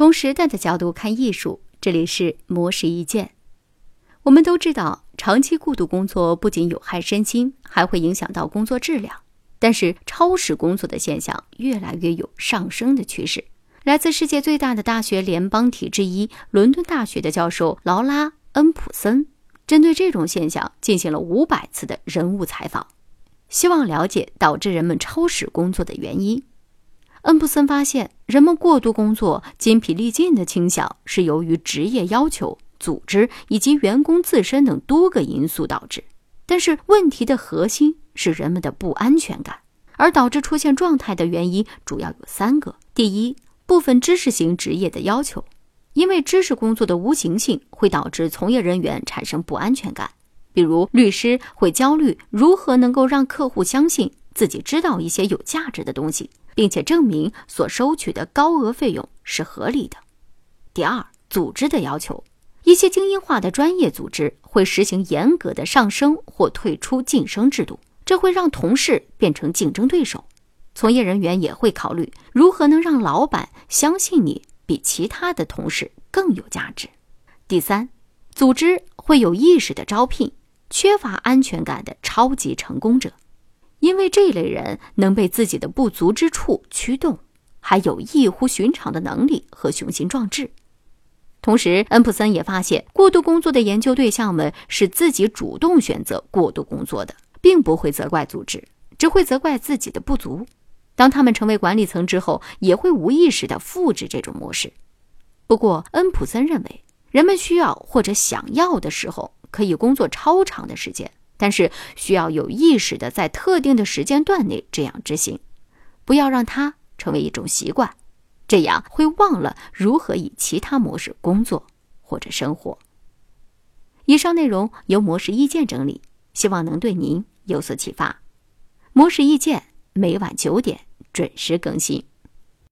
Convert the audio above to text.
从时代的角度看艺术，这里是模式意见。我们都知道，长期过度工作不仅有害身心，还会影响到工作质量。但是，超时工作的现象越来越有上升的趋势。来自世界最大的大学联邦体之一——伦敦大学的教授劳拉·恩普森，针对这种现象进行了五百次的人物采访，希望了解导致人们超时工作的原因。恩布森发现，人们过度工作、筋疲力尽的倾向是由于职业要求、组织以及员工自身等多个因素导致。但是，问题的核心是人们的不安全感，而导致出现状态的原因主要有三个：第一，部分知识型职业的要求，因为知识工作的无形性会导致从业人员产生不安全感，比如律师会焦虑如何能够让客户相信自己知道一些有价值的东西。并且证明所收取的高额费用是合理的。第二，组织的要求，一些精英化的专业组织会实行严格的上升或退出晋升制度，这会让同事变成竞争对手。从业人员也会考虑如何能让老板相信你比其他的同事更有价值。第三，组织会有意识的招聘缺乏安全感的超级成功者。因为这类人能被自己的不足之处驱动，还有异乎寻常的能力和雄心壮志。同时，恩普森也发现，过度工作的研究对象们是自己主动选择过度工作的，并不会责怪组织，只会责怪自己的不足。当他们成为管理层之后，也会无意识地复制这种模式。不过，恩普森认为，人们需要或者想要的时候，可以工作超长的时间。但是需要有意识的在特定的时间段内这样执行，不要让它成为一种习惯，这样会忘了如何以其他模式工作或者生活。以上内容由模式意见整理，希望能对您有所启发。模式意见每晚九点准时更新。